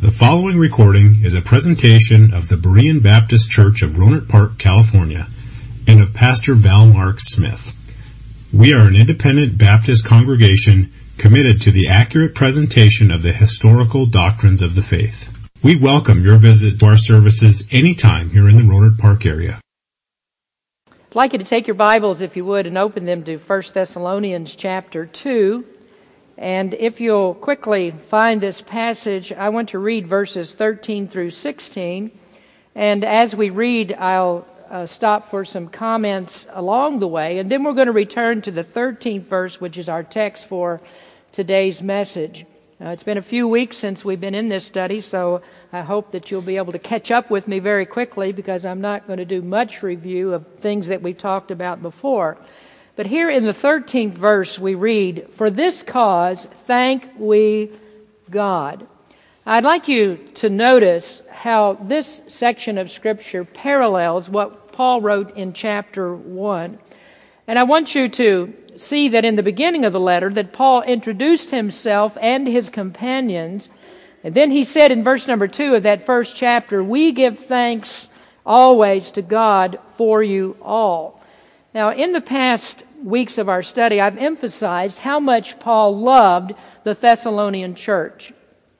The following recording is a presentation of the Berean Baptist Church of Rohnert Park, California, and of Pastor Val Mark Smith. We are an independent Baptist congregation committed to the accurate presentation of the historical doctrines of the faith. We welcome your visit to our services anytime here in the Rohnert Park area. I'd like you to take your Bibles, if you would, and open them to 1 Thessalonians chapter 2. And if you'll quickly find this passage, I want to read verses 13 through 16. And as we read, I'll uh, stop for some comments along the way. And then we're going to return to the 13th verse, which is our text for today's message. Uh, it's been a few weeks since we've been in this study, so I hope that you'll be able to catch up with me very quickly because I'm not going to do much review of things that we've talked about before. But here in the 13th verse, we read, For this cause thank we God. I'd like you to notice how this section of Scripture parallels what Paul wrote in chapter 1. And I want you to see that in the beginning of the letter that Paul introduced himself and his companions. And then he said in verse number 2 of that first chapter, We give thanks always to God for you all. Now, in the past weeks of our study, I've emphasized how much Paul loved the Thessalonian church.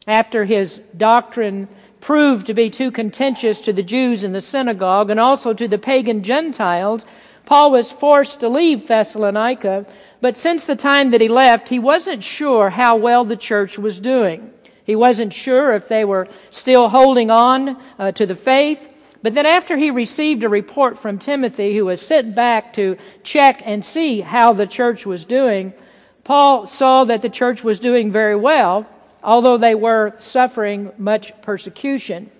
After his doctrine proved to be too contentious to the Jews in the synagogue and also to the pagan Gentiles, Paul was forced to leave Thessalonica. But since the time that he left, he wasn't sure how well the church was doing. He wasn't sure if they were still holding on uh, to the faith. But then after he received a report from Timothy, who was sent back to check and see how the church was doing, Paul saw that the church was doing very well, although they were suffering much persecution.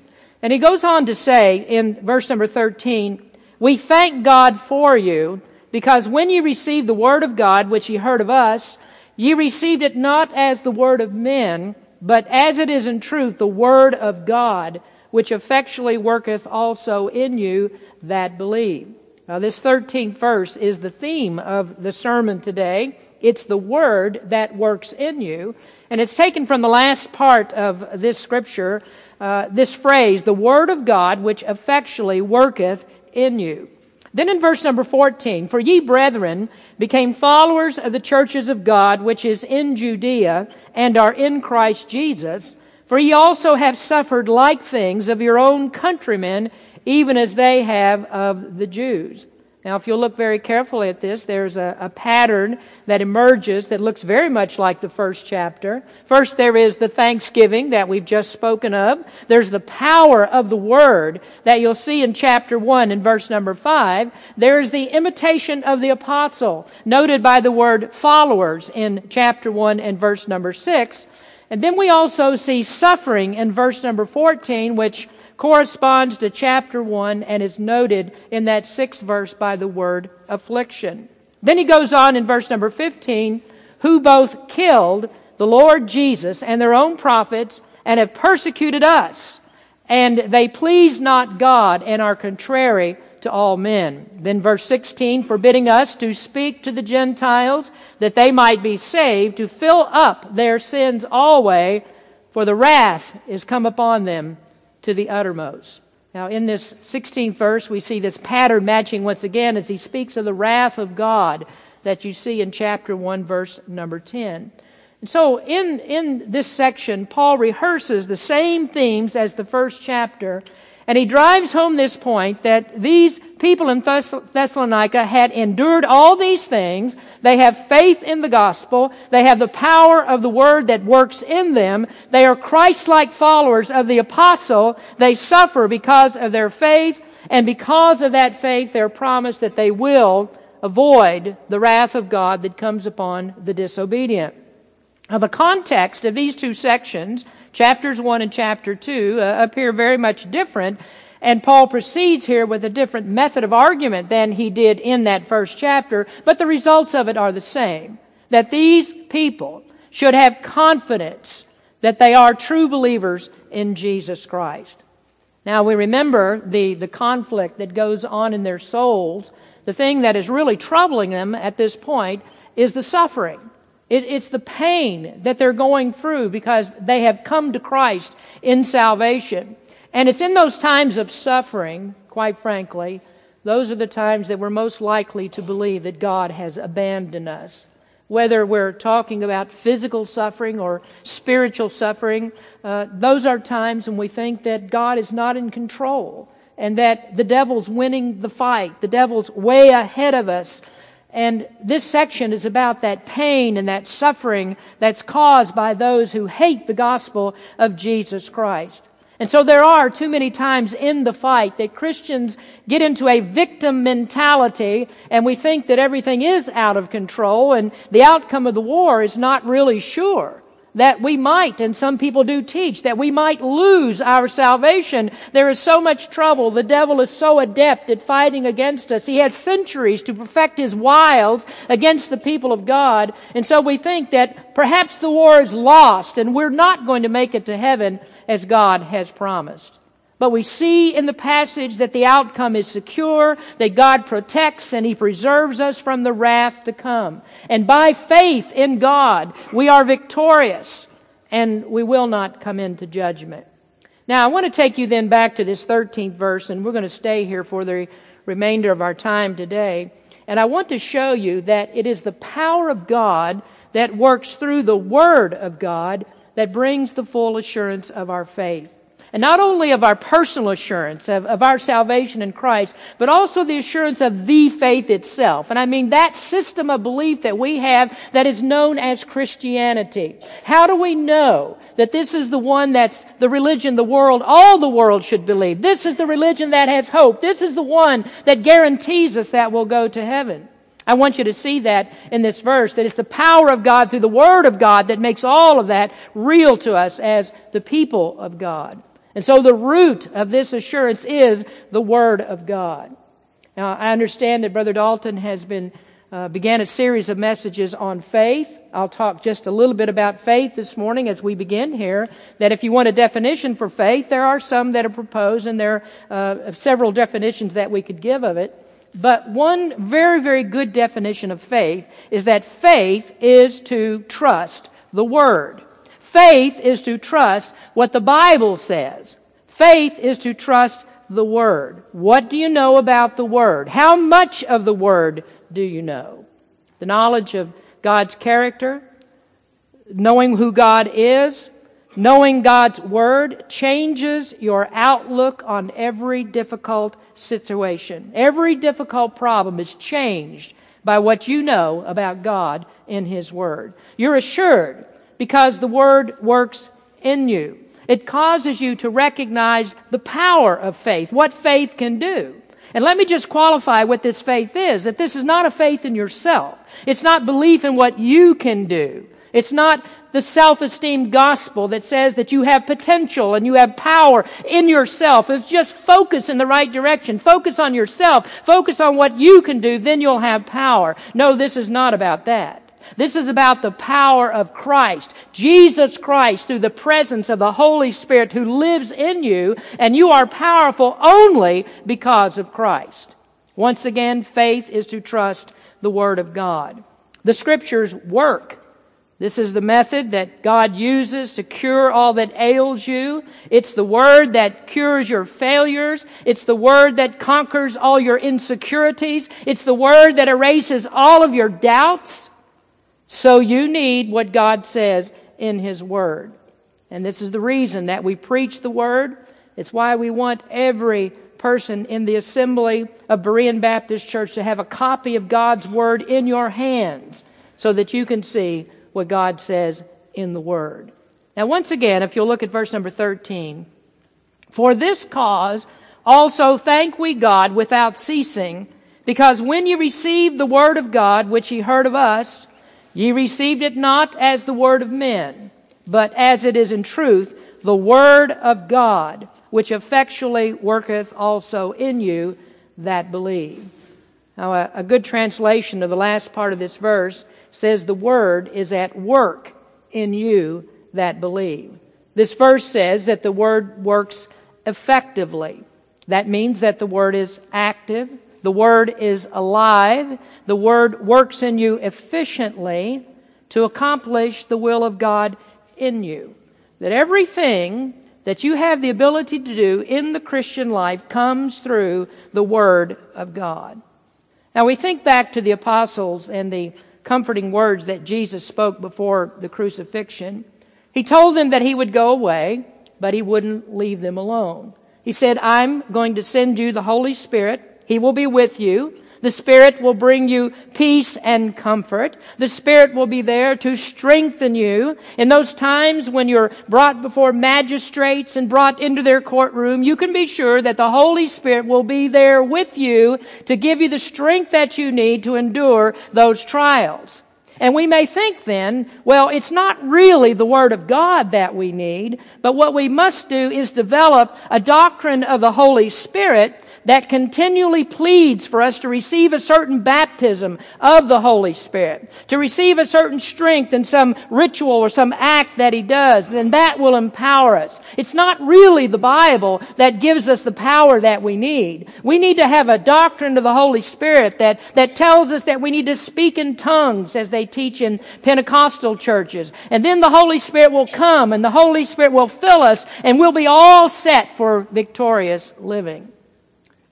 And he goes on to say in verse number 13, We thank God for you, because when you received the word of God, which ye heard of us, ye received it not as the word of men, but as it is in truth the word of God which effectually worketh also in you that believe. Now, this 13th verse is the theme of the sermon today. It's the word that works in you. And it's taken from the last part of this scripture, uh, this phrase, the word of God which effectually worketh in you. Then in verse number 14, for ye brethren became followers of the churches of God which is in Judea and are in Christ Jesus, for ye also have suffered like things of your own countrymen, even as they have of the Jews. Now, if you'll look very carefully at this, there's a, a, pattern that emerges that looks very much like the first chapter. First, there is the thanksgiving that we've just spoken of. There's the power of the word that you'll see in chapter 1 and verse number 5. There's the imitation of the apostle, noted by the word followers in chapter 1 and verse number 6. And then we also see suffering in verse number 14, which corresponds to chapter 1 and is noted in that sixth verse by the word affliction. Then he goes on in verse number 15, who both killed the Lord Jesus and their own prophets and have persecuted us. And they please not God and are contrary to all men. Then verse 16, forbidding us to speak to the Gentiles that they might be saved, to fill up their sins always, for the wrath is come upon them to the uttermost. Now, in this 16th verse, we see this pattern matching once again as he speaks of the wrath of God that you see in chapter 1, verse number 10. And so, in, in this section, Paul rehearses the same themes as the first chapter and he drives home this point that these people in Thessalonica had endured all these things. They have faith in the gospel. They have the power of the word that works in them. They are Christ-like followers of the apostle. They suffer because of their faith. And because of that faith, they're promised that they will avoid the wrath of God that comes upon the disobedient. Now, the context of these two sections Chapters 1 and chapter 2 uh, appear very much different, and Paul proceeds here with a different method of argument than he did in that first chapter, but the results of it are the same. That these people should have confidence that they are true believers in Jesus Christ. Now we remember the, the conflict that goes on in their souls. The thing that is really troubling them at this point is the suffering. It, it's the pain that they're going through because they have come to Christ in salvation. And it's in those times of suffering, quite frankly, those are the times that we're most likely to believe that God has abandoned us. Whether we're talking about physical suffering or spiritual suffering, uh, those are times when we think that God is not in control and that the devil's winning the fight. The devil's way ahead of us. And this section is about that pain and that suffering that's caused by those who hate the gospel of Jesus Christ. And so there are too many times in the fight that Christians get into a victim mentality and we think that everything is out of control and the outcome of the war is not really sure. That we might, and some people do teach, that we might lose our salvation. There is so much trouble. The devil is so adept at fighting against us. He has centuries to perfect his wiles against the people of God. And so we think that perhaps the war is lost and we're not going to make it to heaven as God has promised. But we see in the passage that the outcome is secure, that God protects and He preserves us from the wrath to come. And by faith in God, we are victorious and we will not come into judgment. Now, I want to take you then back to this 13th verse, and we're going to stay here for the remainder of our time today. And I want to show you that it is the power of God that works through the Word of God that brings the full assurance of our faith. And not only of our personal assurance of, of, our salvation in Christ, but also the assurance of the faith itself. And I mean that system of belief that we have that is known as Christianity. How do we know that this is the one that's the religion the world, all the world should believe? This is the religion that has hope. This is the one that guarantees us that we'll go to heaven. I want you to see that in this verse, that it's the power of God through the Word of God that makes all of that real to us as the people of God. And so the root of this assurance is the Word of God. Now, I understand that Brother Dalton has been uh, began a series of messages on faith. I'll talk just a little bit about faith this morning as we begin here. That if you want a definition for faith, there are some that are proposed, and there are uh, several definitions that we could give of it. But one very, very good definition of faith is that faith is to trust the Word. Faith is to trust what the Bible says. Faith is to trust the Word. What do you know about the Word? How much of the Word do you know? The knowledge of God's character, knowing who God is, Knowing God's Word changes your outlook on every difficult situation. Every difficult problem is changed by what you know about God in His Word. You're assured because the Word works in you. It causes you to recognize the power of faith, what faith can do. And let me just qualify what this faith is, that this is not a faith in yourself. It's not belief in what you can do. It's not the self-esteem gospel that says that you have potential and you have power in yourself. It's just focus in the right direction. Focus on yourself. Focus on what you can do, then you'll have power. No, this is not about that. This is about the power of Christ. Jesus Christ through the presence of the Holy Spirit who lives in you and you are powerful only because of Christ. Once again, faith is to trust the Word of God. The Scriptures work. This is the method that God uses to cure all that ails you. It's the word that cures your failures. It's the word that conquers all your insecurities. It's the word that erases all of your doubts. So you need what God says in His word. And this is the reason that we preach the word. It's why we want every person in the assembly of Berean Baptist Church to have a copy of God's word in your hands so that you can see what God says in the Word. Now, once again, if you'll look at verse number 13, for this cause also thank we God without ceasing, because when you received the Word of God, which He heard of us, ye received it not as the Word of men, but as it is in truth the Word of God, which effectually worketh also in you that believe. Now, a, a good translation of the last part of this verse says the word is at work in you that believe. This verse says that the word works effectively. That means that the word is active. The word is alive. The word works in you efficiently. to accomplish the will of God in you. That everything that you have the ability to do in the Christian life comes through the Word of God. Now we think back to the apostles and the comforting words that Jesus spoke before the crucifixion. He told them that he would go away, but he wouldn't leave them alone. He said, I'm going to send you the Holy Spirit. He will be with you. The Spirit will bring you peace and comfort. The Spirit will be there to strengthen you. In those times when you're brought before magistrates and brought into their courtroom, you can be sure that the Holy Spirit will be there with you to give you the strength that you need to endure those trials. And we may think then, well, it's not really the Word of God that we need, but what we must do is develop a doctrine of the Holy Spirit that continually pleads for us to receive a certain baptism of the Holy Spirit, to receive a certain strength in some ritual or some act that He does, then that will empower us. It's not really the Bible that gives us the power that we need. We need to have a doctrine of the Holy Spirit that, that tells us that we need to speak in tongues as they teach in Pentecostal churches. And then the Holy Spirit will come and the Holy Spirit will fill us and we'll be all set for victorious living.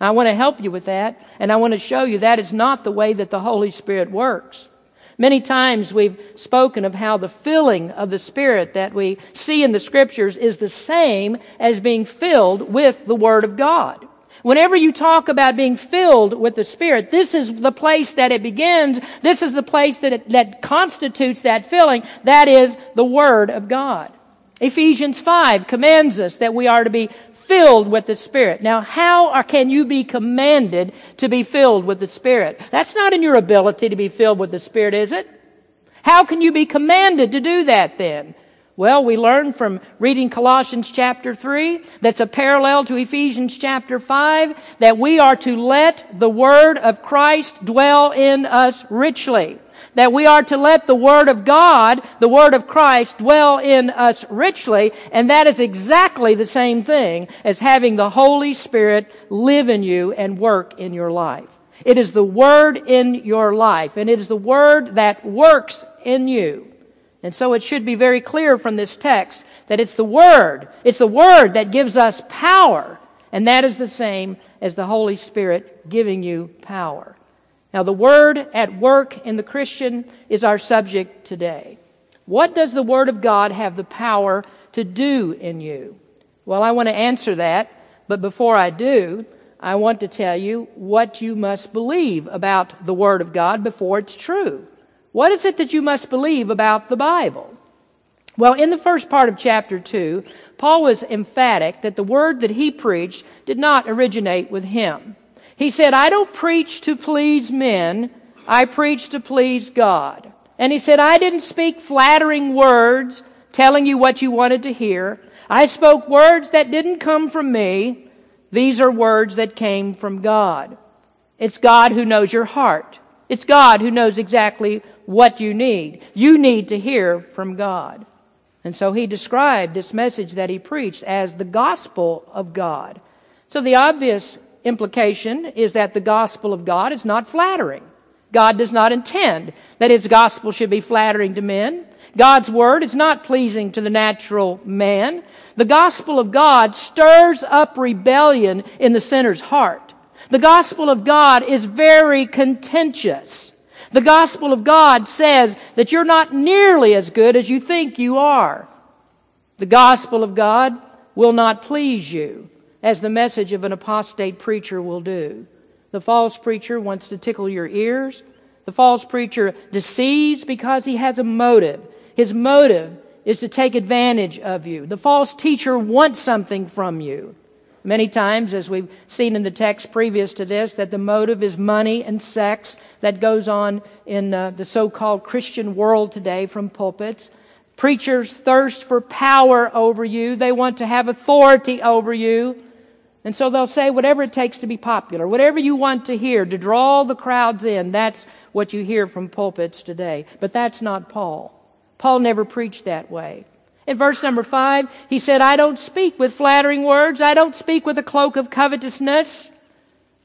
I want to help you with that, and I want to show you that is not the way that the Holy Spirit works. Many times we've spoken of how the filling of the Spirit that we see in the Scriptures is the same as being filled with the Word of God. Whenever you talk about being filled with the Spirit, this is the place that it begins. This is the place that, it, that constitutes that filling. That is the Word of God. Ephesians 5 commands us that we are to be filled with the Spirit. Now, how are, can you be commanded to be filled with the Spirit? That's not in your ability to be filled with the Spirit, is it? How can you be commanded to do that then? Well, we learn from reading Colossians chapter 3, that's a parallel to Ephesians chapter 5, that we are to let the Word of Christ dwell in us richly that we are to let the Word of God, the Word of Christ, dwell in us richly, and that is exactly the same thing as having the Holy Spirit live in you and work in your life. It is the Word in your life, and it is the Word that works in you. And so it should be very clear from this text that it's the Word, it's the Word that gives us power, and that is the same as the Holy Spirit giving you power. Now, the word at work in the Christian is our subject today. What does the Word of God have the power to do in you? Well, I want to answer that, but before I do, I want to tell you what you must believe about the Word of God before it's true. What is it that you must believe about the Bible? Well, in the first part of chapter 2, Paul was emphatic that the word that he preached did not originate with him. He said, I don't preach to please men, I preach to please God. And he said, I didn't speak flattering words telling you what you wanted to hear. I spoke words that didn't come from me. These are words that came from God. It's God who knows your heart. It's God who knows exactly what you need. You need to hear from God. And so he described this message that he preached as the gospel of God. So the obvious implication is that the gospel of God is not flattering. God does not intend that his gospel should be flattering to men. God's word is not pleasing to the natural man. The gospel of God stirs up rebellion in the sinner's heart. The gospel of God is very contentious. The gospel of God says that you're not nearly as good as you think you are. The gospel of God will not please you as the message of an apostate preacher will do. The false preacher wants to tickle your ears. The false preacher deceives because he has a motive. His motive is to take advantage of you. The false teacher wants something from you. Many times, as we've seen in the text previous to this, that the motive is money and sex that goes on in uh, the so-called Christian world today from pulpits. Preachers thirst for power over you. They want to have authority over you. And so they'll say whatever it takes to be popular, whatever you want to hear to draw the crowds in, that's what you hear from pulpits today. But that's not Paul. Paul never preached that way. In verse number five, he said, I don't speak with flattering words. I don't speak with a cloak of covetousness.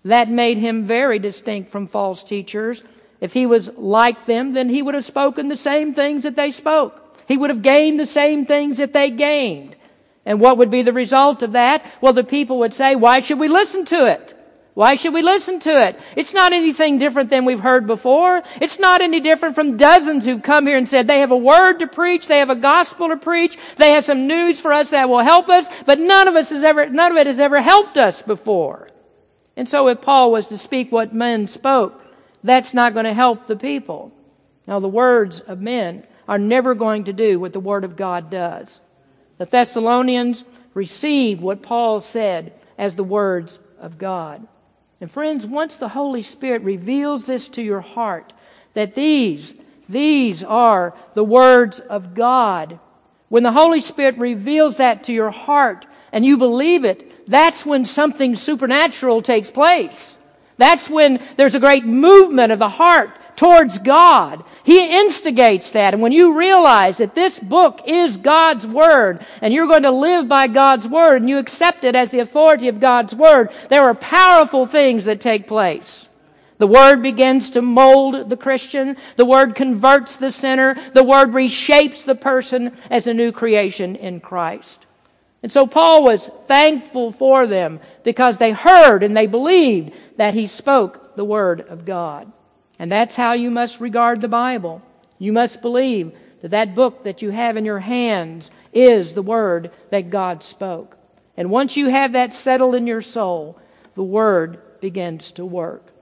That made him very distinct from false teachers. If he was like them, then he would have spoken the same things that they spoke. He would have gained the same things that they gained. And what would be the result of that? Well, the people would say, why should we listen to it? Why should we listen to it? It's not anything different than we've heard before. It's not any different from dozens who've come here and said they have a word to preach, they have a gospel to preach, they have some news for us that will help us, but none of us has ever, none of it has ever helped us before. And so if Paul was to speak what men spoke, that's not going to help the people. Now the words of men are never going to do what the Word of God does. The Thessalonians received what Paul said as the words of God. And friends, once the Holy Spirit reveals this to your heart, that these, these are the words of God, when the Holy Spirit reveals that to your heart and you believe it, that's when something supernatural takes place. That's when there's a great movement of the heart towards God. He instigates that. And when you realize that this book is God's Word and you're going to live by God's Word and you accept it as the authority of God's Word, there are powerful things that take place. The Word begins to mold the Christian. The Word converts the sinner. The Word reshapes the person as a new creation in Christ. And so Paul was thankful for them because they heard and they believed that he spoke the Word of God. And that's how you must regard the Bible. You must believe that that book that you have in your hands is the Word that God spoke. And once you have that settled in your soul, the Word begins to work.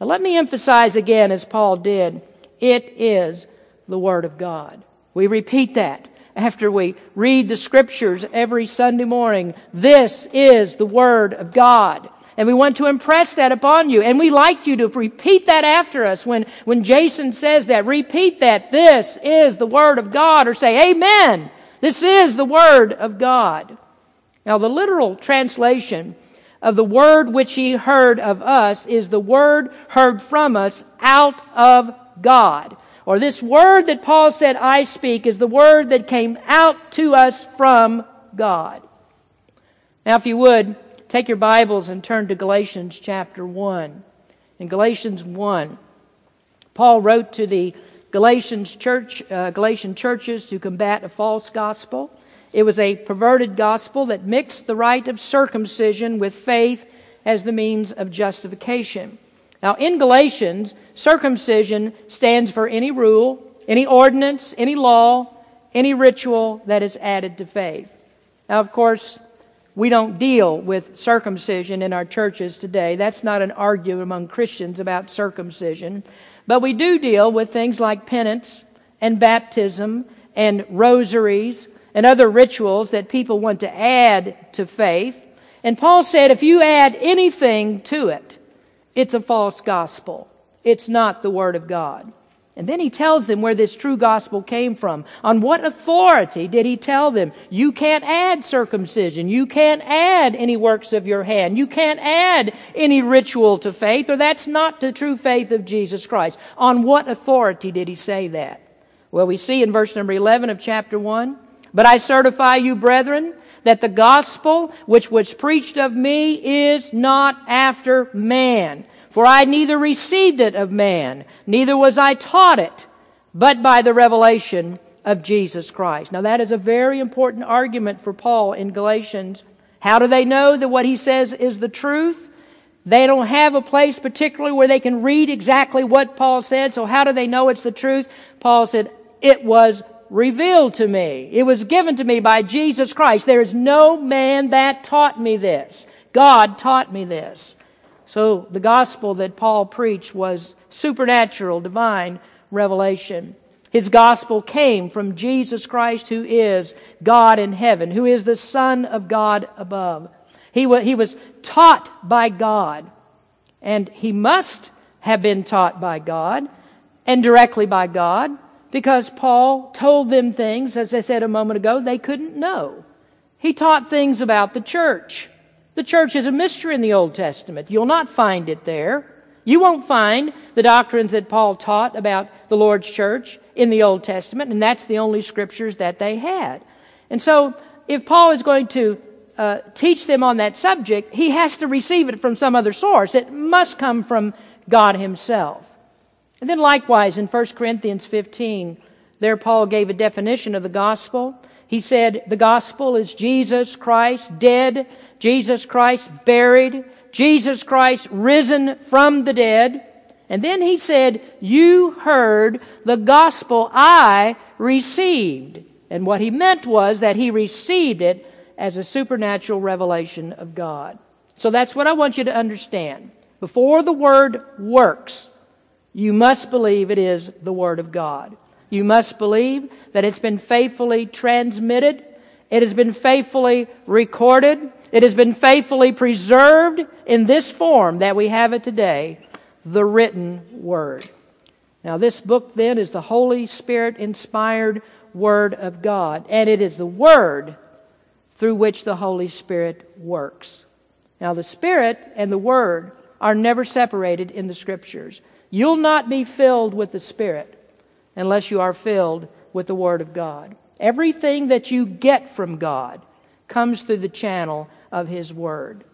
Now, let me emphasize again, as Paul did, it is the Word of God. We repeat that after we read the Scriptures every Sunday morning. This is the Word of God. And we want to impress that upon you. And we like you to repeat that after us. When, when Jason says that, repeat that. This is the Word of God. Or say, Amen. This is the Word of God. Now, the literal translation of the word which he heard of us is the word heard from us out of God. Or this word that Paul said, I speak, is the word that came out to us from God. Now, if you would, Take your Bibles and turn to Galatians chapter 1. In Galatians 1, Paul wrote to the Galatians church, uh, Galatian churches to combat a false gospel. It was a perverted gospel that mixed the rite of circumcision with faith as the means of justification. Now, in Galatians, circumcision stands for any rule, any ordinance, any law, any ritual that is added to faith. Now, of course, we don't deal with circumcision in our churches today. That's not an argument among Christians about circumcision. But we do deal with things like penance and baptism and rosaries and other rituals that people want to add to faith. And Paul said if you add anything to it, it's a false gospel. It's not the Word of God. And then he tells them where this true gospel came from. On what authority did he tell them? You can't add circumcision. You can't add any works of your hand. You can't add any ritual to faith, or that's not the true faith of Jesus Christ. On what authority did he say that? Well, we see in verse number 11 of chapter 1, But I certify you, brethren, that the gospel which was preached of me is not after man. For I neither received it of man, neither was I taught it, but by the revelation of Jesus Christ. Now that is a very important argument for Paul in Galatians. How do they know that what he says is the truth? They don't have a place particularly where they can read exactly what Paul said, so how do they know it's the truth? Paul said, it was revealed to me. It was given to me by Jesus Christ. There is no man that taught me this. God taught me this. So the gospel that Paul preached was supernatural, divine revelation. His gospel came from Jesus Christ, who is God in heaven, who is the Son of God above. He, he was taught by God, and he must have been taught by God and directly by God because Paul told them things, as I said a moment ago, they couldn't know. He taught things about the church. The church is a mystery in the Old Testament. You'll not find it there. You won't find the doctrines that Paul taught about the Lord's church in the Old Testament, and that's the only scriptures that they had. And so, if Paul is going to uh, teach them on that subject, he has to receive it from some other source. It must come from God Himself. And then likewise in 1 Corinthians 15, there Paul gave a definition of the gospel. He said the gospel is Jesus Christ dead, Jesus Christ buried, Jesus Christ risen from the dead. And then he said, you heard the gospel I received. And what he meant was that he received it as a supernatural revelation of God. So that's what I want you to understand. Before the word works, you must believe it is the word of God. You must believe that it's been faithfully transmitted. It has been faithfully recorded. It has been faithfully preserved in this form that we have it today, the written word. Now, this book then is the Holy Spirit inspired Word of God, and it is the Word through which the Holy Spirit works. Now, the Spirit and the Word are never separated in the Scriptures. You'll not be filled with the Spirit unless you are filled with the Word of God. Everything that you get from God comes through the channel of His Word.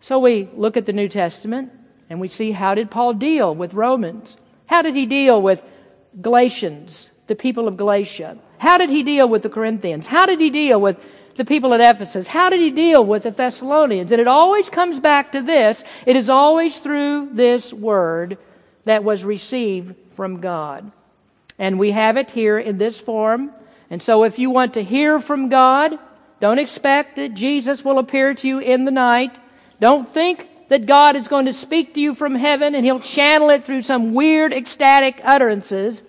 So we look at the New Testament and we see how did Paul deal with Romans? How did he deal with Galatians, the people of Galatia? How did he deal with the Corinthians? How did he deal with the people at Ephesus? How did he deal with the Thessalonians? And it always comes back to this. It is always through this word that was received from God. And we have it here in this form. And so if you want to hear from God, don't expect that Jesus will appear to you in the night. Don't think that God is going to speak to you from heaven and he'll channel it through some weird ecstatic utterances.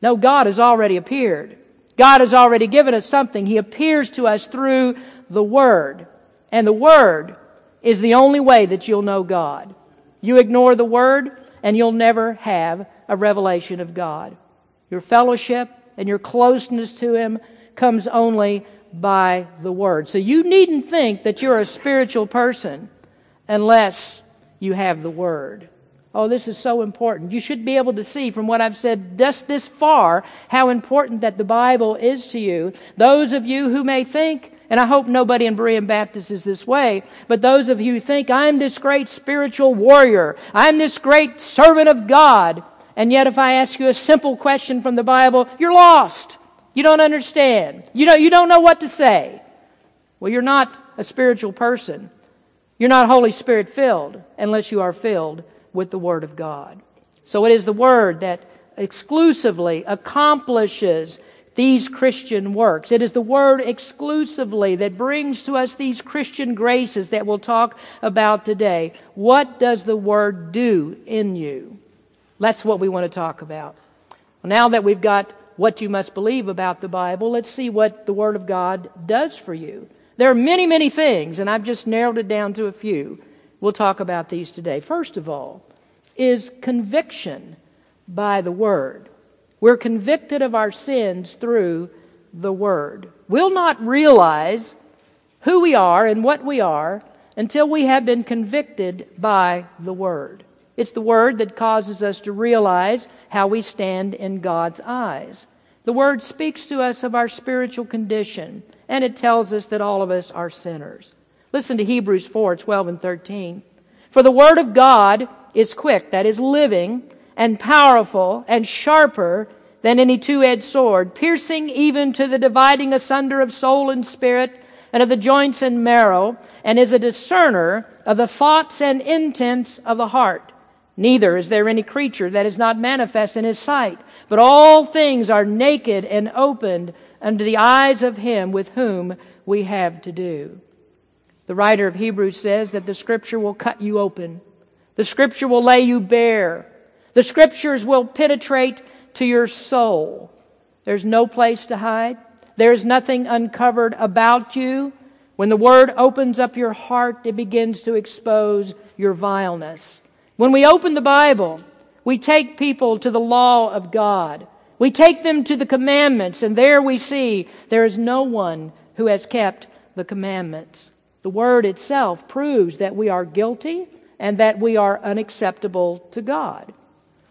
No, God has already appeared. God has already given us something. He appears to us through the Word. And the Word is the only way that you'll know God. You ignore the Word and you'll never have a revelation of God. Your fellowship and your closeness to Him comes only by the Word. So you needn't think that you're a spiritual person unless you have the Word. Oh, this is so important. You should be able to see from what I've said just this far how important that the Bible is to you. Those of you who may think, and I hope nobody in Berean Baptist is this way, but those of you who think, I'm this great spiritual warrior, I'm this great servant of God, and yet if I ask you a simple question from the Bible, you're lost. You don't understand. You don't, you don't know what to say. Well, you're not a spiritual person. You're not Holy Spirit filled unless you are filled with the Word of God. So it is the Word that exclusively accomplishes these Christian works. It is the Word exclusively that brings to us these Christian graces that we'll talk about today. What does the Word do in you? That's what we want to talk about. Now that we've got what you must believe about the Bible, let's see what the Word of God does for you. There are many, many things, and I've just narrowed it down to a few. We'll talk about these today. First of all, is conviction by the Word. We're convicted of our sins through the Word. We'll not realize who we are and what we are until we have been convicted by the Word. It's the Word that causes us to realize how we stand in God's eyes. The Word speaks to us of our spiritual condition and it tells us that all of us are sinners. Listen to Hebrews 4 12 and 13. For the word of God is quick, that is living, and powerful, and sharper than any two edged sword, piercing even to the dividing asunder of soul and spirit, and of the joints and marrow, and is a discerner of the thoughts and intents of the heart. Neither is there any creature that is not manifest in his sight, but all things are naked and opened under the eyes of him with whom we have to do. The writer of Hebrews says that the scripture will cut you open. The scripture will lay you bare. The scriptures will penetrate to your soul. There's no place to hide. There's nothing uncovered about you. When the word opens up your heart, it begins to expose your vileness. When we open the Bible, we take people to the law of God. We take them to the commandments, and there we see there is no one who has kept the commandments. The word itself proves that we are guilty and that we are unacceptable to God.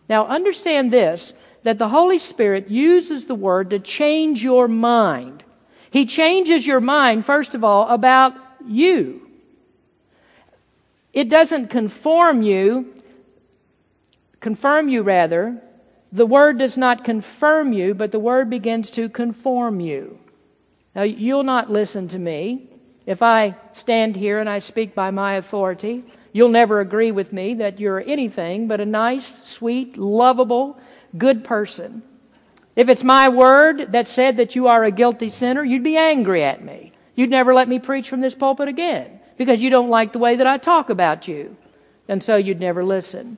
Now understand this, that the Holy Spirit uses the word to change your mind. He changes your mind, first of all, about you. It doesn't conform you confirm you rather, the word does not confirm you, but the word begins to conform you. Now, you'll not listen to me if I stand here and I speak by my authority. You'll never agree with me that you're anything but a nice, sweet, lovable, good person. If it's my word that said that you are a guilty sinner, you'd be angry at me. You'd never let me preach from this pulpit again because you don't like the way that I talk about you. And so you'd never listen.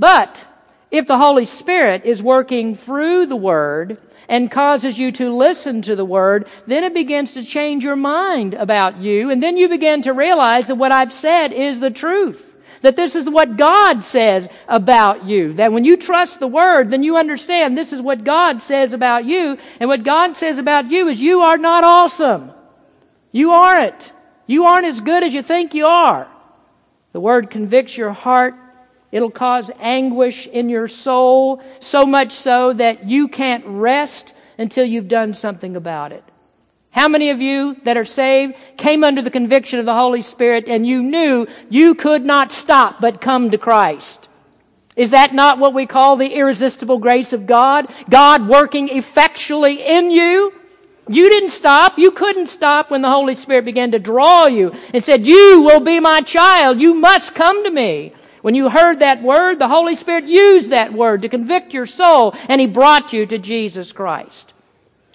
But if the Holy Spirit is working through the Word and causes you to listen to the Word, then it begins to change your mind about you. And then you begin to realize that what I've said is the truth. That this is what God says about you. That when you trust the Word, then you understand this is what God says about you. And what God says about you is you are not awesome. You aren't. You aren't as good as you think you are. The Word convicts your heart. It'll cause anguish in your soul, so much so that you can't rest until you've done something about it. How many of you that are saved came under the conviction of the Holy Spirit and you knew you could not stop but come to Christ? Is that not what we call the irresistible grace of God? God working effectually in you? You didn't stop. You couldn't stop when the Holy Spirit began to draw you and said, You will be my child. You must come to me. When you heard that word, the Holy Spirit used that word to convict your soul and He brought you to Jesus Christ.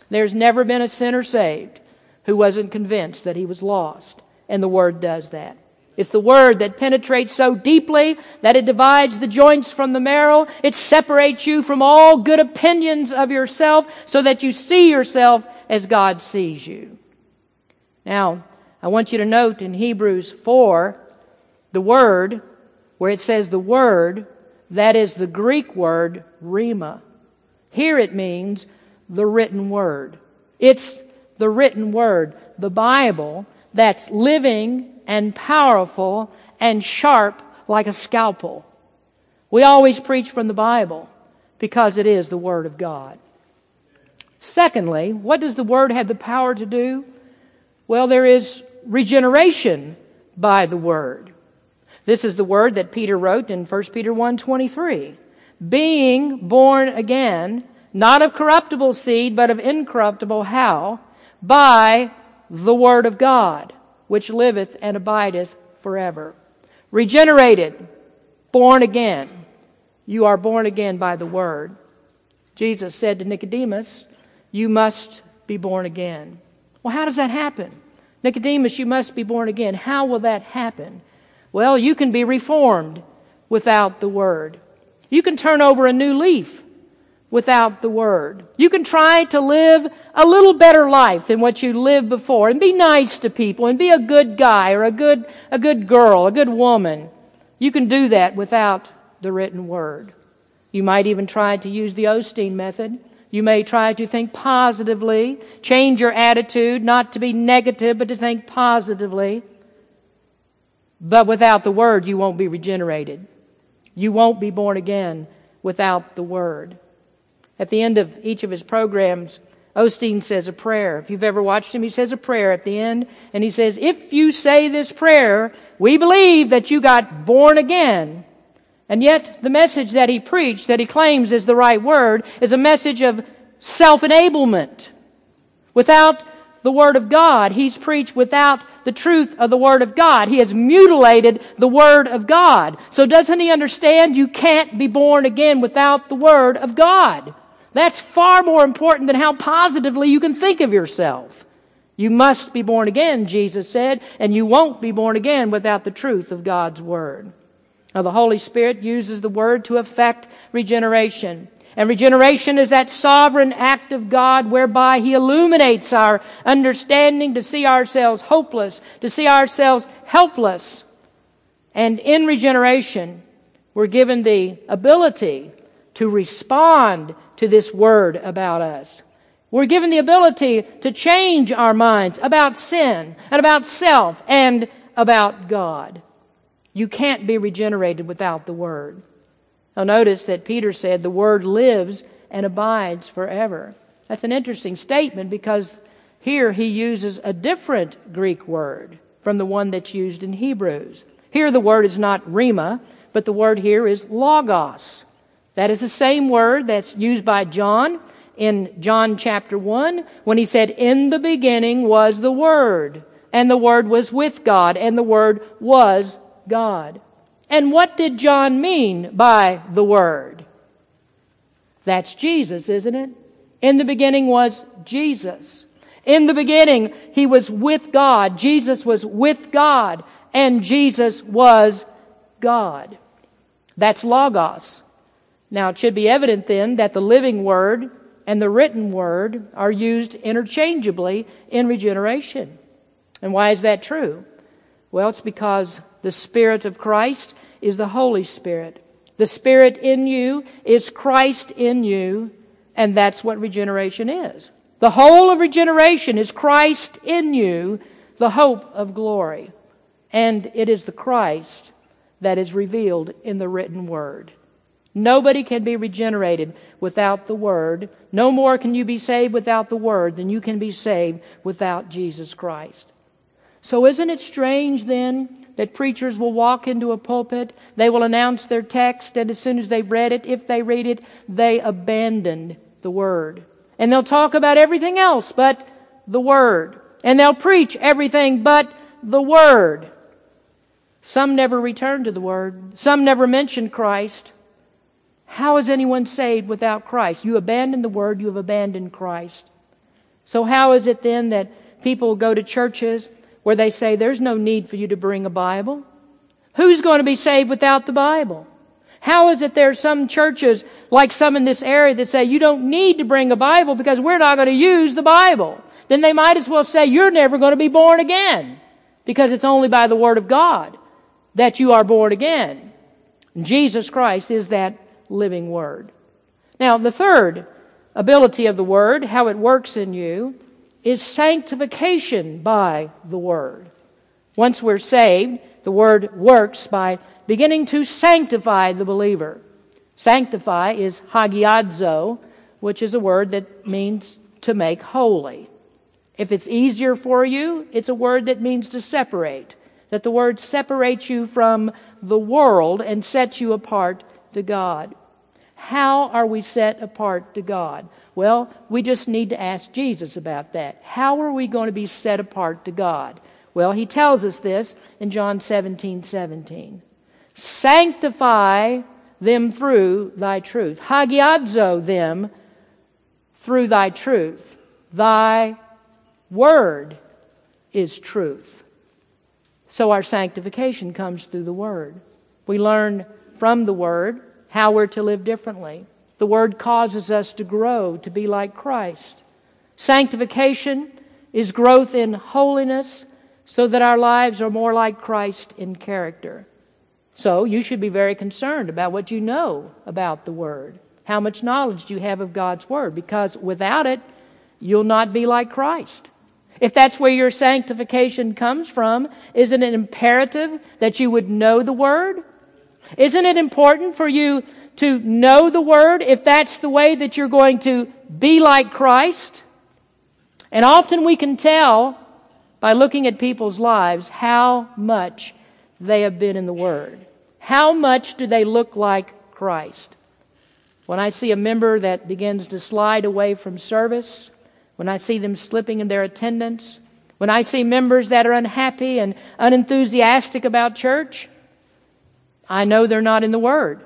There's never been a sinner saved who wasn't convinced that he was lost. And the Word does that. It's the Word that penetrates so deeply that it divides the joints from the marrow. It separates you from all good opinions of yourself so that you see yourself as God sees you. Now, I want you to note in Hebrews 4, the word, where it says the word, that is the Greek word, rhema. Here it means the written word. It's the written word, the Bible, that's living and powerful and sharp like a scalpel. We always preach from the Bible because it is the Word of God. Secondly, what does the Word have the power to do? Well, there is regeneration by the Word. This is the word that Peter wrote in 1 Peter 1:23. Being born again not of corruptible seed, but of incorruptible, how? By the Word of God, which liveth and abideth forever. Regenerated, born again. You are born again by the Word. Jesus said to Nicodemus, You must be born again. Well, how does that happen? Nicodemus, you must be born again. How will that happen? Well, you can be reformed without the Word. You can turn over a new leaf without the Word. You can try to live a little better life than what you lived before and be nice to people and be a good guy or a good, a good girl, a good woman. You can do that without the written Word. You might even try to use the Osteen method. You may try to think positively, change your attitude, not to be negative, but to think positively. But without the Word, you won't be regenerated. You won't be born again without the Word. At the end of each of his programs, Osteen says a prayer. If you've ever watched him, he says a prayer at the end, and he says, If you say this prayer, we believe that you got born again. And yet, the message that he preached, that he claims is the right word, is a message of self enablement. Without the Word of God, he's preached without the truth of the Word of God. He has mutilated the Word of God. So, doesn't he understand you can't be born again without the Word of God? That's far more important than how positively you can think of yourself. You must be born again, Jesus said, and you won't be born again without the truth of God's Word. Now, the Holy Spirit uses the Word to effect regeneration. And regeneration is that sovereign act of God whereby He illuminates our understanding to see ourselves hopeless, to see ourselves helpless. And in regeneration, we're given the ability to respond to this word about us. We're given the ability to change our minds about sin and about self and about God. You can't be regenerated without the word. Now notice that Peter said the word lives and abides forever. That's an interesting statement because here he uses a different Greek word from the one that's used in Hebrews. Here the word is not rhema, but the word here is logos. That is the same word that's used by John in John chapter 1 when he said, In the beginning was the Word, and the Word was with God, and the Word was God. And what did John mean by the Word? That's Jesus, isn't it? In the beginning was Jesus. In the beginning, he was with God. Jesus was with God, and Jesus was God. That's Logos. Now, it should be evident then that the living Word and the written Word are used interchangeably in regeneration. And why is that true? Well, it's because the Spirit of Christ is the Holy Spirit. The Spirit in you is Christ in you, and that's what regeneration is. The whole of regeneration is Christ in you, the hope of glory. And it is the Christ that is revealed in the written Word. Nobody can be regenerated without the Word. No more can you be saved without the Word than you can be saved without Jesus Christ. So isn't it strange then that preachers will walk into a pulpit, they will announce their text, and as soon as they've read it, if they read it, they abandon the Word. And they'll talk about everything else but the Word. And they'll preach everything but the Word. Some never return to the Word. Some never mention Christ. How is anyone saved without Christ? You abandon the Word, you have abandoned Christ. So, how is it then that people go to churches where they say there's no need for you to bring a Bible? Who's going to be saved without the Bible? How is it there are some churches, like some in this area, that say you don't need to bring a Bible because we're not going to use the Bible? Then they might as well say you're never going to be born again because it's only by the Word of God that you are born again. Jesus Christ is that living Word. Now, the third ability of the Word, how it works in you, is sanctification by the Word. Once we're saved, the Word works by beginning to sanctify the believer. Sanctify is hagiadzo, which is a word that means to make holy. If it's easier for you, it's a word that means to separate. That the word separates you from the world and sets you apart to God. How are we set apart to God? Well, we just need to ask Jesus about that. How are we going to be set apart to God? Well, he tells us this in John 17 17. Sanctify them through thy truth. Hagiadzo them through thy truth. Thy word is truth. So our sanctification comes through the word. We learn from the word how we're to live differently. The Word causes us to grow to be like Christ. Sanctification is growth in holiness so that our lives are more like Christ in character. So you should be very concerned about what you know about the Word. How much knowledge do you have of God's Word? Because without it, you'll not be like Christ. If that's where your sanctification comes from, isn't it imperative that you would know the Word? Isn't it important for you to know the Word if that's the way that you're going to be like Christ? And often we can tell by looking at people's lives how much they have been in the Word. How much do they look like Christ? When I see a member that begins to slide away from service, when I see them slipping in their attendance, when I see members that are unhappy and unenthusiastic about church, I know they're not in the Word.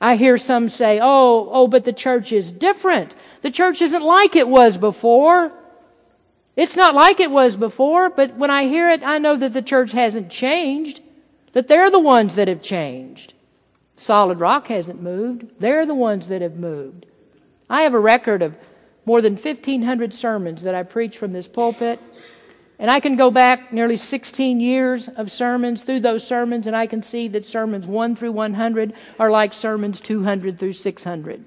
I hear some say, oh, oh, but the church is different. The church isn't like it was before. It's not like it was before, but when I hear it, I know that the church hasn't changed, that they're the ones that have changed. Solid rock hasn't moved. They're the ones that have moved. I have a record of more than 1,500 sermons that I preach from this pulpit. And I can go back nearly 16 years of sermons through those sermons, and I can see that sermons 1 through 100 are like sermons 200 through 600.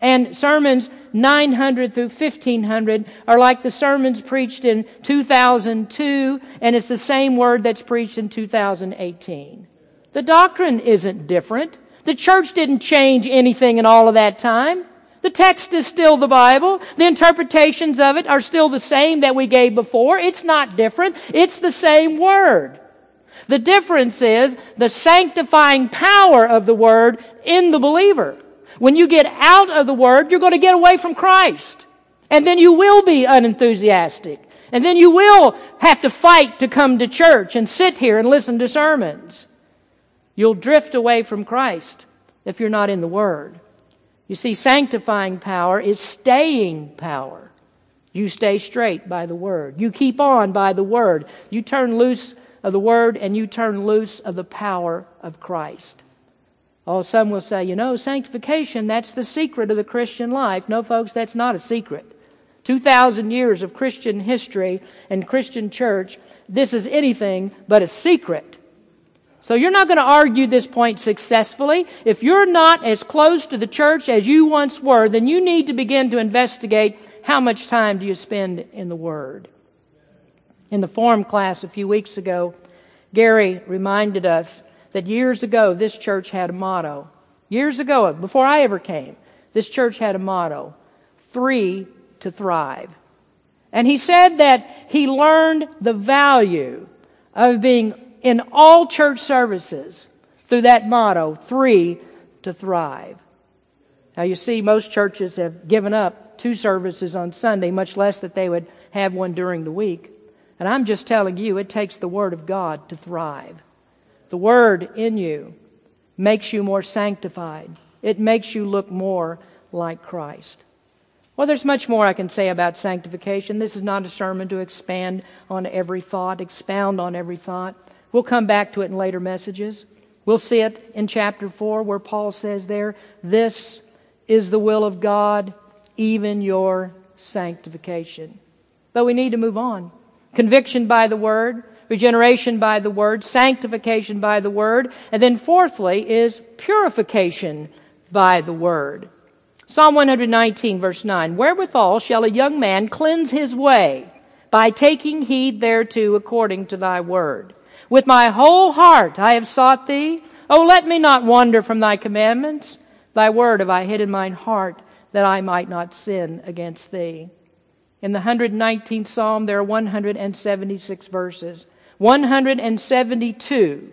And sermons 900 through 1500 are like the sermons preached in 2002, and it's the same word that's preached in 2018. The doctrine isn't different. The church didn't change anything in all of that time. The text is still the Bible. The interpretations of it are still the same that we gave before. It's not different. It's the same Word. The difference is the sanctifying power of the Word in the believer. When you get out of the Word, you're going to get away from Christ. And then you will be unenthusiastic. And then you will have to fight to come to church and sit here and listen to sermons. You'll drift away from Christ if you're not in the Word. You see, sanctifying power is staying power. You stay straight by the Word. You keep on by the Word. You turn loose of the Word and you turn loose of the power of Christ. Oh, some will say, you know, sanctification, that's the secret of the Christian life. No, folks, that's not a secret. 2,000 years of Christian history and Christian church, this is anything but a secret. So you're not going to argue this point successfully. If you're not as close to the church as you once were, then you need to begin to investigate how much time do you spend in the Word. In the form class a few weeks ago, Gary reminded us that years ago this church had a motto. Years ago, before I ever came, this church had a motto three to thrive. And he said that he learned the value of being in all church services through that motto, three to thrive. Now you see, most churches have given up two services on Sunday, much less that they would have one during the week. And I'm just telling you, it takes the Word of God to thrive. The Word in you makes you more sanctified. It makes you look more like Christ. Well, there's much more I can say about sanctification. This is not a sermon to expand on every thought, expound on every thought. We'll come back to it in later messages. We'll see it in chapter 4 where Paul says there, This is the will of God, even your sanctification. But we need to move on. Conviction by the Word, regeneration by the Word, sanctification by the Word, and then fourthly is purification by the Word. Psalm 119, verse 9 Wherewithal shall a young man cleanse his way? By taking heed thereto according to thy word. With my whole heart I have sought thee. Oh, let me not wander from thy commandments. Thy word have I hid in mine heart that I might not sin against thee. In the 119th Psalm, there are 176 verses. 172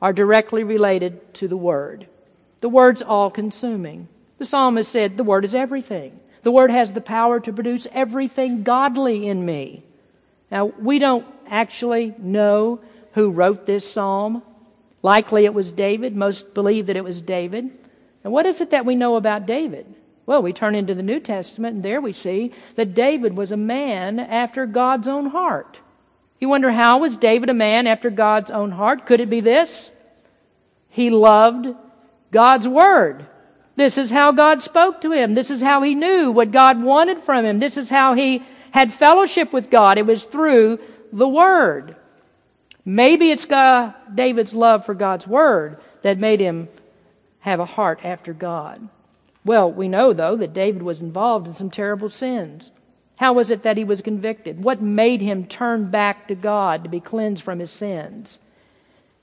are directly related to the Word. The Word's all consuming. The psalmist said, The Word is everything. The Word has the power to produce everything godly in me. Now, we don't actually know who wrote this psalm. Likely it was David. Most believe that it was David. And what is it that we know about David? Well, we turn into the New Testament, and there we see that David was a man after God's own heart. You wonder how was David a man after God's own heart? Could it be this? He loved God's Word. This is how God spoke to him. This is how he knew what God wanted from him. This is how he had fellowship with God. It was through the Word. Maybe it's God, David's love for God's Word that made him have a heart after God. Well, we know, though, that David was involved in some terrible sins. How was it that he was convicted? What made him turn back to God to be cleansed from his sins?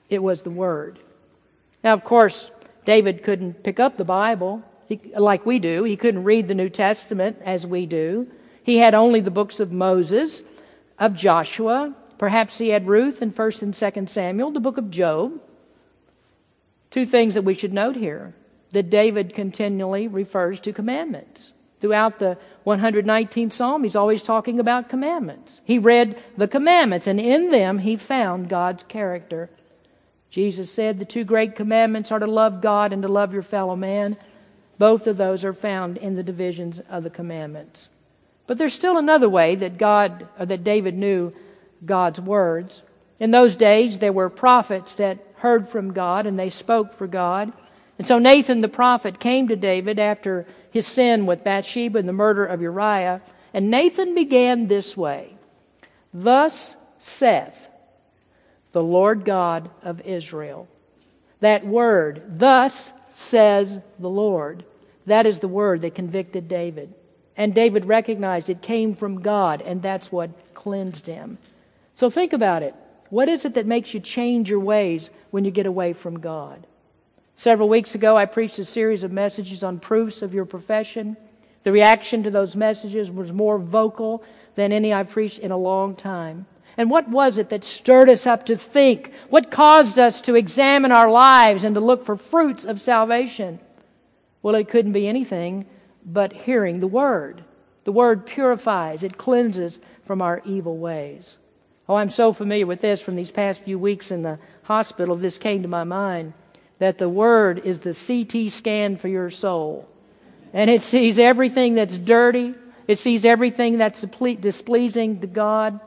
It was the Word. Now, of course, David couldn't pick up the Bible he, like we do. He couldn't read the New Testament as we do. He had only the books of Moses, of Joshua. Perhaps he had Ruth and 1st and 2nd Samuel, the book of Job. Two things that we should note here that David continually refers to commandments. Throughout the 119th Psalm, he's always talking about commandments. He read the commandments, and in them he found God's character Jesus said the two great commandments are to love God and to love your fellow man. Both of those are found in the divisions of the commandments. But there's still another way that God or that David knew God's words. In those days there were prophets that heard from God and they spoke for God. And so Nathan the prophet came to David after his sin with Bathsheba and the murder of Uriah, and Nathan began this way. Thus saith the Lord God of Israel. That word, thus says the Lord, that is the word that convicted David. And David recognized it came from God, and that's what cleansed him. So think about it. What is it that makes you change your ways when you get away from God? Several weeks ago, I preached a series of messages on proofs of your profession. The reaction to those messages was more vocal than any I've preached in a long time. And what was it that stirred us up to think? What caused us to examine our lives and to look for fruits of salvation? Well, it couldn't be anything but hearing the Word. The Word purifies, it cleanses from our evil ways. Oh, I'm so familiar with this from these past few weeks in the hospital. This came to my mind that the Word is the CT scan for your soul. And it sees everything that's dirty, it sees everything that's displeasing to God.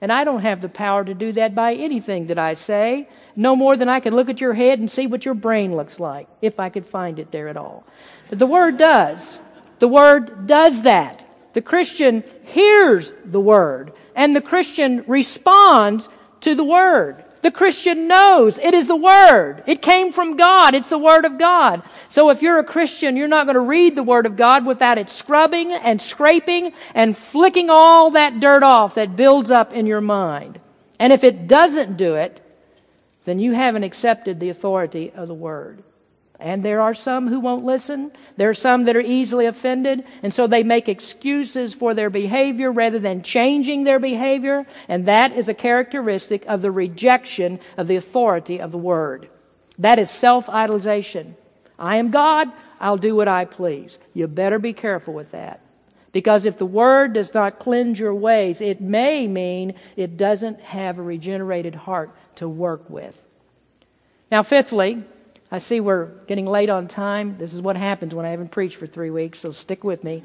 And I don't have the power to do that by anything that I say, no more than I can look at your head and see what your brain looks like, if I could find it there at all. But the Word does. The Word does that. The Christian hears the Word, and the Christian responds to the Word. The Christian knows it is the Word. It came from God. It's the Word of God. So if you're a Christian, you're not going to read the Word of God without it scrubbing and scraping and flicking all that dirt off that builds up in your mind. And if it doesn't do it, then you haven't accepted the authority of the Word. And there are some who won't listen. There are some that are easily offended. And so they make excuses for their behavior rather than changing their behavior. And that is a characteristic of the rejection of the authority of the Word. That is self idolization. I am God. I'll do what I please. You better be careful with that. Because if the Word does not cleanse your ways, it may mean it doesn't have a regenerated heart to work with. Now, fifthly, I see we're getting late on time. This is what happens when I haven't preached for three weeks, so stick with me.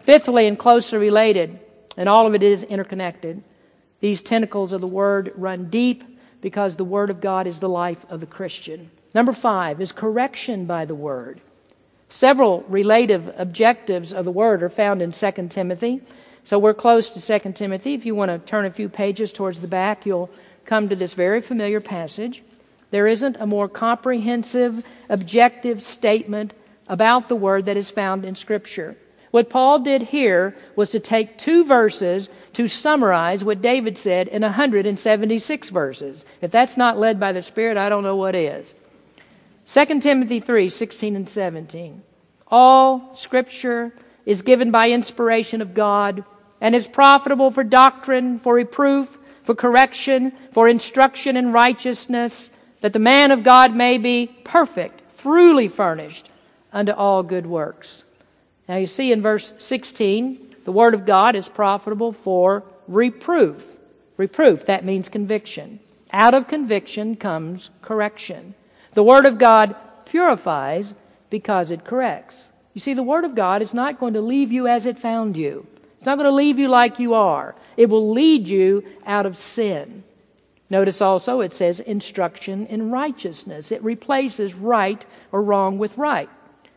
Fifthly, and closely related, and all of it is interconnected, these tentacles of the Word run deep because the Word of God is the life of the Christian. Number five is correction by the Word. Several relative objectives of the Word are found in 2 Timothy. So we're close to 2 Timothy. If you want to turn a few pages towards the back, you'll come to this very familiar passage. There isn't a more comprehensive, objective statement about the word that is found in Scripture. What Paul did here was to take two verses to summarize what David said in 176 verses. If that's not led by the Spirit, I don't know what is. 2 Timothy 3 16 and 17. All Scripture is given by inspiration of God and is profitable for doctrine, for reproof, for correction, for instruction in righteousness that the man of God may be perfect, truly furnished unto all good works. Now you see in verse 16, the word of God is profitable for reproof. Reproof, that means conviction. Out of conviction comes correction. The word of God purifies because it corrects. You see, the word of God is not going to leave you as it found you. It's not going to leave you like you are. It will lead you out of sin. Notice also it says instruction in righteousness. It replaces right or wrong with right.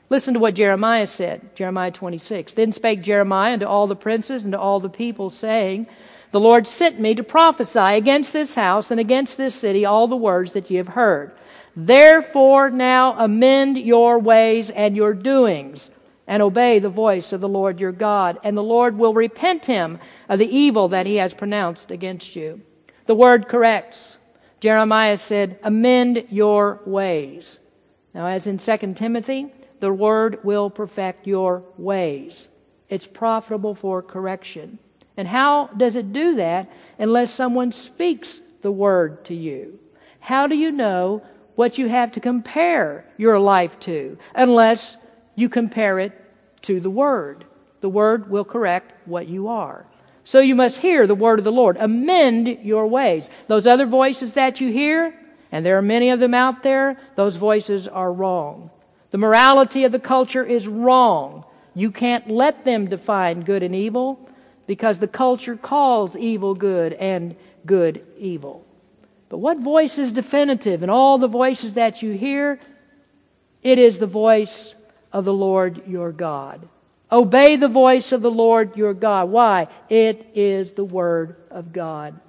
Listen to what Jeremiah said, Jeremiah 26. Then spake Jeremiah unto all the princes and to all the people, saying, The Lord sent me to prophesy against this house and against this city all the words that ye have heard. Therefore now amend your ways and your doings, and obey the voice of the Lord your God, and the Lord will repent him of the evil that he has pronounced against you. The word corrects. Jeremiah said, amend your ways. Now, as in 2 Timothy, the word will perfect your ways. It's profitable for correction. And how does it do that unless someone speaks the word to you? How do you know what you have to compare your life to unless you compare it to the word? The word will correct what you are. So you must hear the word of the Lord. Amend your ways. Those other voices that you hear, and there are many of them out there, those voices are wrong. The morality of the culture is wrong. You can't let them define good and evil because the culture calls evil good and good evil. But what voice is definitive? In all the voices that you hear, it is the voice of the Lord your God. Obey the voice of the Lord your God. Why? It is the Word of God.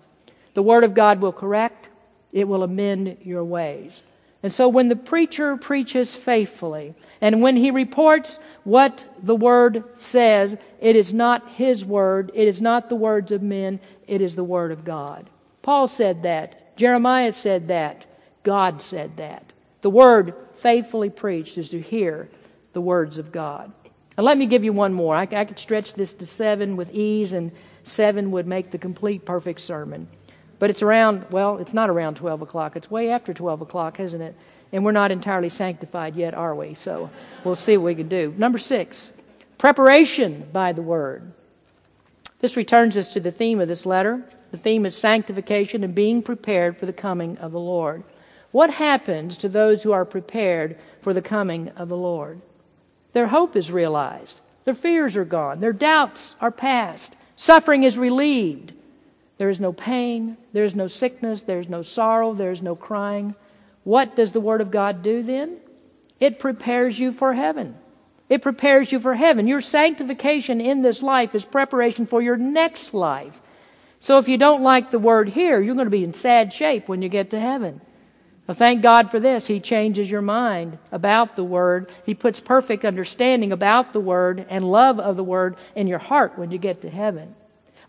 The Word of God will correct, it will amend your ways. And so when the preacher preaches faithfully, and when he reports what the Word says, it is not his Word, it is not the words of men, it is the Word of God. Paul said that. Jeremiah said that. God said that. The Word faithfully preached is to hear the words of God. Now, let me give you one more. I, I could stretch this to seven with ease, and seven would make the complete perfect sermon. But it's around, well, it's not around 12 o'clock. It's way after 12 o'clock, isn't it? And we're not entirely sanctified yet, are we? So we'll see what we can do. Number six, preparation by the Word. This returns us to the theme of this letter. The theme is sanctification and being prepared for the coming of the Lord. What happens to those who are prepared for the coming of the Lord? Their hope is realized. Their fears are gone. Their doubts are past. Suffering is relieved. There is no pain. There is no sickness. There is no sorrow. There is no crying. What does the Word of God do then? It prepares you for heaven. It prepares you for heaven. Your sanctification in this life is preparation for your next life. So if you don't like the word here, you're going to be in sad shape when you get to heaven. Well, thank God for this. He changes your mind about the Word. He puts perfect understanding about the Word and love of the Word in your heart when you get to heaven.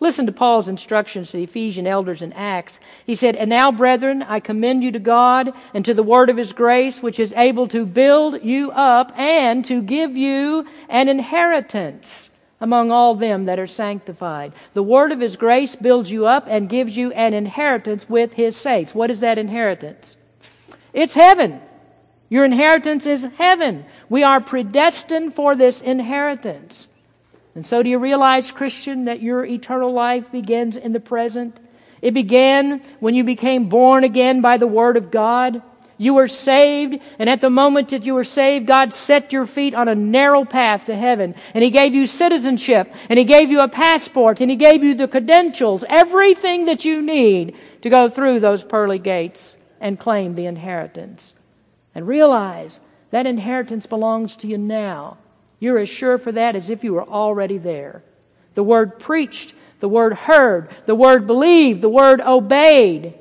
Listen to Paul's instructions to the Ephesian elders in Acts. He said, And now, brethren, I commend you to God and to the word of his grace, which is able to build you up and to give you an inheritance among all them that are sanctified. The word of his grace builds you up and gives you an inheritance with his saints. What is that inheritance? It's heaven. Your inheritance is heaven. We are predestined for this inheritance. And so, do you realize, Christian, that your eternal life begins in the present? It began when you became born again by the Word of God. You were saved, and at the moment that you were saved, God set your feet on a narrow path to heaven. And He gave you citizenship, and He gave you a passport, and He gave you the credentials, everything that you need to go through those pearly gates and claim the inheritance. And realize that inheritance belongs to you now. You're as sure for that as if you were already there. The word preached, the word heard, the word believed, the word obeyed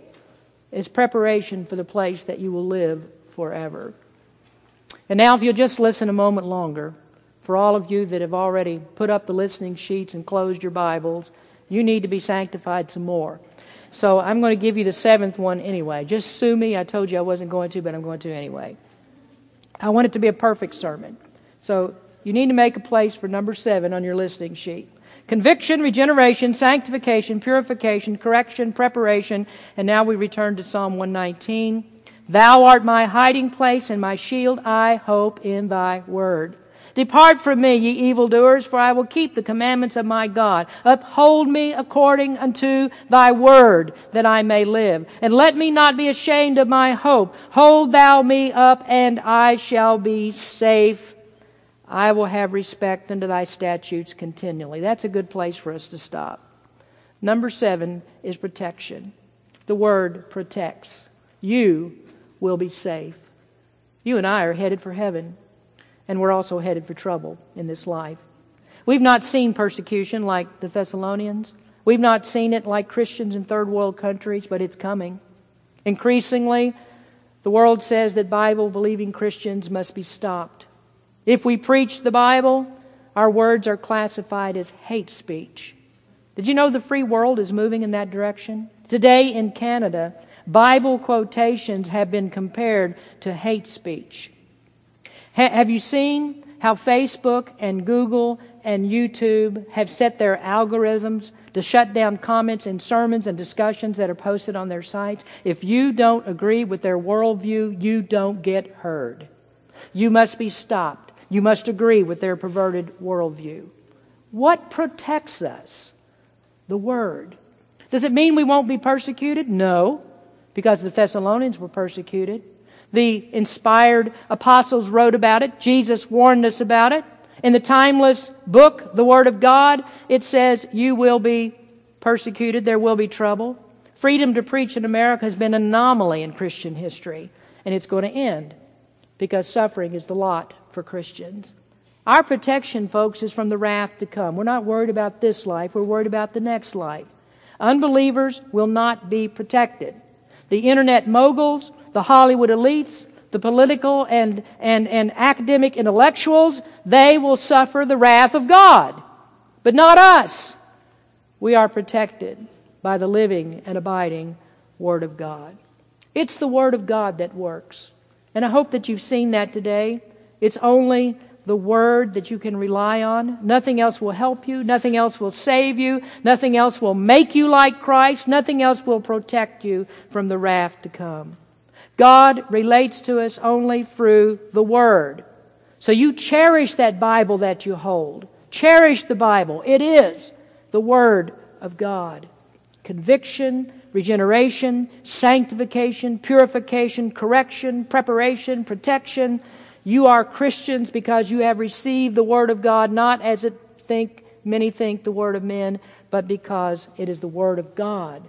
is preparation for the place that you will live forever. And now, if you'll just listen a moment longer, for all of you that have already put up the listening sheets and closed your Bibles, you need to be sanctified some more. So I'm going to give you the seventh one anyway. Just sue me. I told you I wasn't going to, but I'm going to anyway. I want it to be a perfect sermon. So you need to make a place for number seven on your listening sheet. Conviction, regeneration, sanctification, purification, correction, preparation, and now we return to Psalm 119. Thou art my hiding place and my shield. I hope in thy word. Depart from me, ye evildoers, for I will keep the commandments of my God. Uphold me according unto thy word, that I may live. And let me not be ashamed of my hope. Hold thou me up, and I shall be safe I will have respect unto thy statutes continually. That's a good place for us to stop. Number seven is protection. The word protects. You will be safe. You and I are headed for heaven, and we're also headed for trouble in this life. We've not seen persecution like the Thessalonians. We've not seen it like Christians in third world countries, but it's coming. Increasingly, the world says that Bible believing Christians must be stopped. If we preach the Bible, our words are classified as hate speech. Did you know the free world is moving in that direction? Today in Canada, Bible quotations have been compared to hate speech. Ha- have you seen how Facebook and Google and YouTube have set their algorithms to shut down comments and sermons and discussions that are posted on their sites? If you don't agree with their worldview, you don't get heard. You must be stopped. You must agree with their perverted worldview. What protects us? The Word. Does it mean we won't be persecuted? No, because the Thessalonians were persecuted. The inspired apostles wrote about it. Jesus warned us about it. In the timeless book, the Word of God, it says, You will be persecuted, there will be trouble. Freedom to preach in America has been an anomaly in Christian history, and it's going to end because suffering is the lot for Christians. Our protection, folks, is from the wrath to come. We're not worried about this life, we're worried about the next life. Unbelievers will not be protected. The internet moguls, the Hollywood elites, the political and, and, and academic intellectuals, they will suffer the wrath of God. But not us. We are protected by the living and abiding Word of God. It's the Word of God that works. And I hope that you've seen that today. It's only the Word that you can rely on. Nothing else will help you. Nothing else will save you. Nothing else will make you like Christ. Nothing else will protect you from the wrath to come. God relates to us only through the Word. So you cherish that Bible that you hold. Cherish the Bible. It is the Word of God. Conviction, regeneration, sanctification, purification, correction, preparation, protection. You are Christians because you have received the Word of God, not as it think many think the Word of men, but because it is the Word of God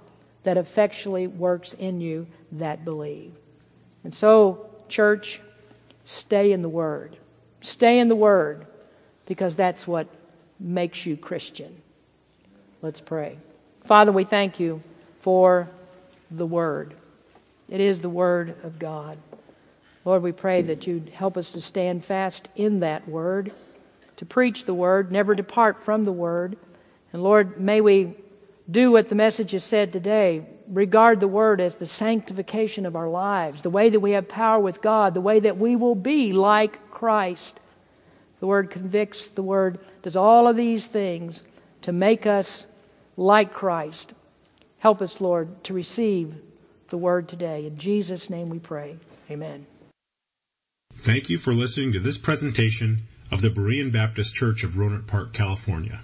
that effectually works in you that believe. And so, church, stay in the Word. Stay in the Word because that's what makes you Christian. Let's pray. Father, we thank you for the Word. It is the Word of God. Lord, we pray that you'd help us to stand fast in that Word, to preach the Word, never depart from the Word. And Lord, may we do what the message has said today regard the Word as the sanctification of our lives, the way that we have power with God, the way that we will be like Christ. The Word convicts, the Word does all of these things to make us like Christ. Help us, Lord, to receive the Word today. In Jesus' name we pray. Amen. Thank you for listening to this presentation of the Berean Baptist Church of Rohnert Park, California.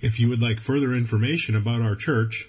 If you would like further information about our church,